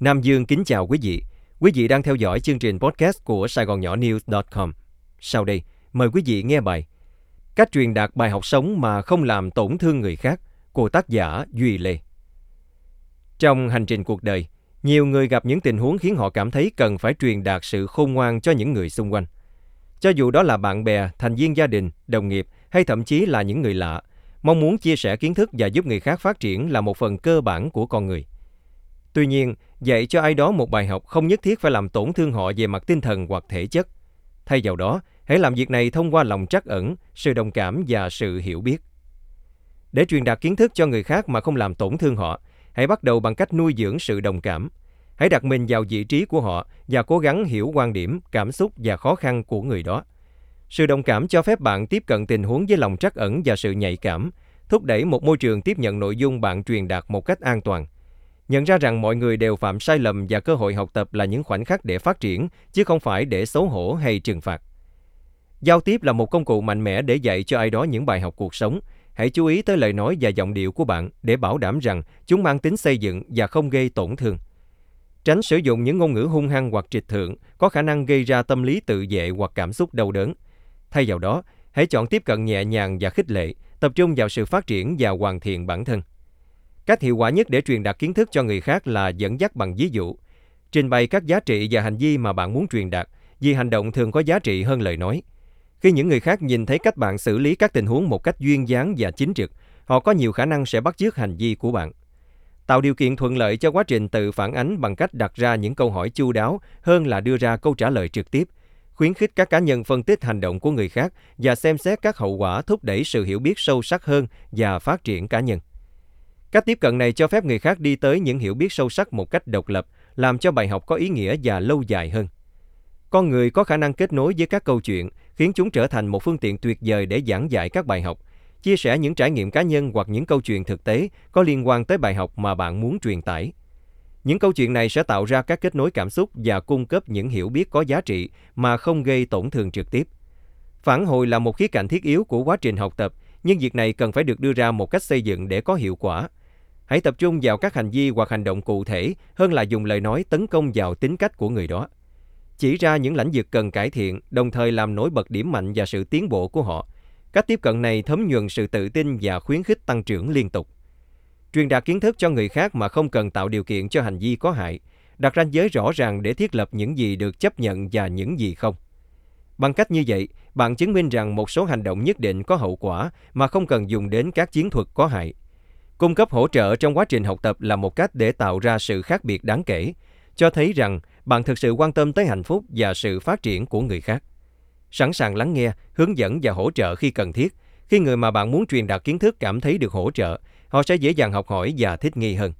Nam Dương kính chào quý vị. Quý vị đang theo dõi chương trình podcast của Sài Gòn Nhỏ News.com. Sau đây, mời quý vị nghe bài Cách truyền đạt bài học sống mà không làm tổn thương người khác của tác giả Duy Lê. Trong hành trình cuộc đời, nhiều người gặp những tình huống khiến họ cảm thấy cần phải truyền đạt sự khôn ngoan cho những người xung quanh. Cho dù đó là bạn bè, thành viên gia đình, đồng nghiệp hay thậm chí là những người lạ, mong muốn chia sẻ kiến thức và giúp người khác phát triển là một phần cơ bản của con người. Tuy nhiên, dạy cho ai đó một bài học không nhất thiết phải làm tổn thương họ về mặt tinh thần hoặc thể chất. Thay vào đó, hãy làm việc này thông qua lòng trắc ẩn, sự đồng cảm và sự hiểu biết. Để truyền đạt kiến thức cho người khác mà không làm tổn thương họ, hãy bắt đầu bằng cách nuôi dưỡng sự đồng cảm. Hãy đặt mình vào vị trí của họ và cố gắng hiểu quan điểm, cảm xúc và khó khăn của người đó. Sự đồng cảm cho phép bạn tiếp cận tình huống với lòng trắc ẩn và sự nhạy cảm, thúc đẩy một môi trường tiếp nhận nội dung bạn truyền đạt một cách an toàn. Nhận ra rằng mọi người đều phạm sai lầm và cơ hội học tập là những khoảnh khắc để phát triển, chứ không phải để xấu hổ hay trừng phạt. Giao tiếp là một công cụ mạnh mẽ để dạy cho ai đó những bài học cuộc sống. Hãy chú ý tới lời nói và giọng điệu của bạn để bảo đảm rằng chúng mang tính xây dựng và không gây tổn thương. Tránh sử dụng những ngôn ngữ hung hăng hoặc trịch thượng có khả năng gây ra tâm lý tự vệ hoặc cảm xúc đau đớn. Thay vào đó, hãy chọn tiếp cận nhẹ nhàng và khích lệ, tập trung vào sự phát triển và hoàn thiện bản thân. Cách hiệu quả nhất để truyền đạt kiến thức cho người khác là dẫn dắt bằng ví dụ. Trình bày các giá trị và hành vi mà bạn muốn truyền đạt, vì hành động thường có giá trị hơn lời nói. Khi những người khác nhìn thấy cách bạn xử lý các tình huống một cách duyên dáng và chính trực, họ có nhiều khả năng sẽ bắt chước hành vi của bạn. Tạo điều kiện thuận lợi cho quá trình tự phản ánh bằng cách đặt ra những câu hỏi chu đáo hơn là đưa ra câu trả lời trực tiếp. Khuyến khích các cá nhân phân tích hành động của người khác và xem xét các hậu quả thúc đẩy sự hiểu biết sâu sắc hơn và phát triển cá nhân. Cách tiếp cận này cho phép người khác đi tới những hiểu biết sâu sắc một cách độc lập, làm cho bài học có ý nghĩa và lâu dài hơn. Con người có khả năng kết nối với các câu chuyện, khiến chúng trở thành một phương tiện tuyệt vời để giảng dạy các bài học, chia sẻ những trải nghiệm cá nhân hoặc những câu chuyện thực tế có liên quan tới bài học mà bạn muốn truyền tải. Những câu chuyện này sẽ tạo ra các kết nối cảm xúc và cung cấp những hiểu biết có giá trị mà không gây tổn thương trực tiếp. Phản hồi là một khía cạnh thiết yếu của quá trình học tập, nhưng việc này cần phải được đưa ra một cách xây dựng để có hiệu quả. Hãy tập trung vào các hành vi hoặc hành động cụ thể hơn là dùng lời nói tấn công vào tính cách của người đó. Chỉ ra những lãnh vực cần cải thiện, đồng thời làm nổi bật điểm mạnh và sự tiến bộ của họ. Cách tiếp cận này thấm nhuần sự tự tin và khuyến khích tăng trưởng liên tục. Truyền đạt kiến thức cho người khác mà không cần tạo điều kiện cho hành vi có hại, đặt ranh giới rõ ràng để thiết lập những gì được chấp nhận và những gì không. Bằng cách như vậy, bạn chứng minh rằng một số hành động nhất định có hậu quả mà không cần dùng đến các chiến thuật có hại. Cung cấp hỗ trợ trong quá trình học tập là một cách để tạo ra sự khác biệt đáng kể, cho thấy rằng bạn thực sự quan tâm tới hạnh phúc và sự phát triển của người khác. Sẵn sàng lắng nghe, hướng dẫn và hỗ trợ khi cần thiết. Khi người mà bạn muốn truyền đạt kiến thức cảm thấy được hỗ trợ, họ sẽ dễ dàng học hỏi và thích nghi hơn.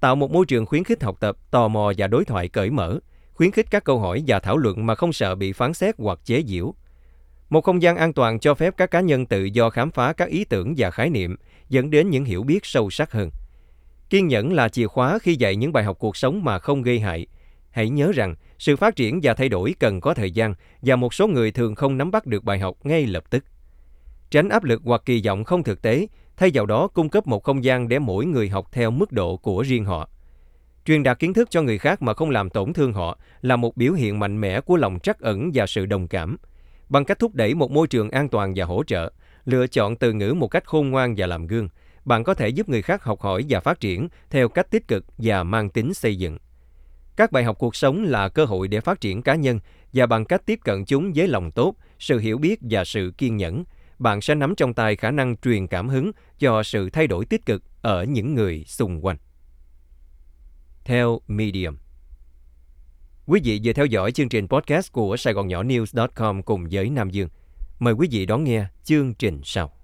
Tạo một môi trường khuyến khích học tập, tò mò và đối thoại cởi mở, khuyến khích các câu hỏi và thảo luận mà không sợ bị phán xét hoặc chế giễu. Một không gian an toàn cho phép các cá nhân tự do khám phá các ý tưởng và khái niệm, dẫn đến những hiểu biết sâu sắc hơn. Kiên nhẫn là chìa khóa khi dạy những bài học cuộc sống mà không gây hại. Hãy nhớ rằng, sự phát triển và thay đổi cần có thời gian và một số người thường không nắm bắt được bài học ngay lập tức. Tránh áp lực hoặc kỳ vọng không thực tế, thay vào đó cung cấp một không gian để mỗi người học theo mức độ của riêng họ. Truyền đạt kiến thức cho người khác mà không làm tổn thương họ là một biểu hiện mạnh mẽ của lòng trắc ẩn và sự đồng cảm. Bằng cách thúc đẩy một môi trường an toàn và hỗ trợ, lựa chọn từ ngữ một cách khôn ngoan và làm gương, bạn có thể giúp người khác học hỏi và phát triển theo cách tích cực và mang tính xây dựng. Các bài học cuộc sống là cơ hội để phát triển cá nhân và bằng cách tiếp cận chúng với lòng tốt, sự hiểu biết và sự kiên nhẫn, bạn sẽ nắm trong tay khả năng truyền cảm hứng cho sự thay đổi tích cực ở những người xung quanh. Theo Medium Quý vị vừa theo dõi chương trình podcast của Sài Gòn Nhỏ News.com cùng với Nam Dương. Mời quý vị đón nghe chương trình sau.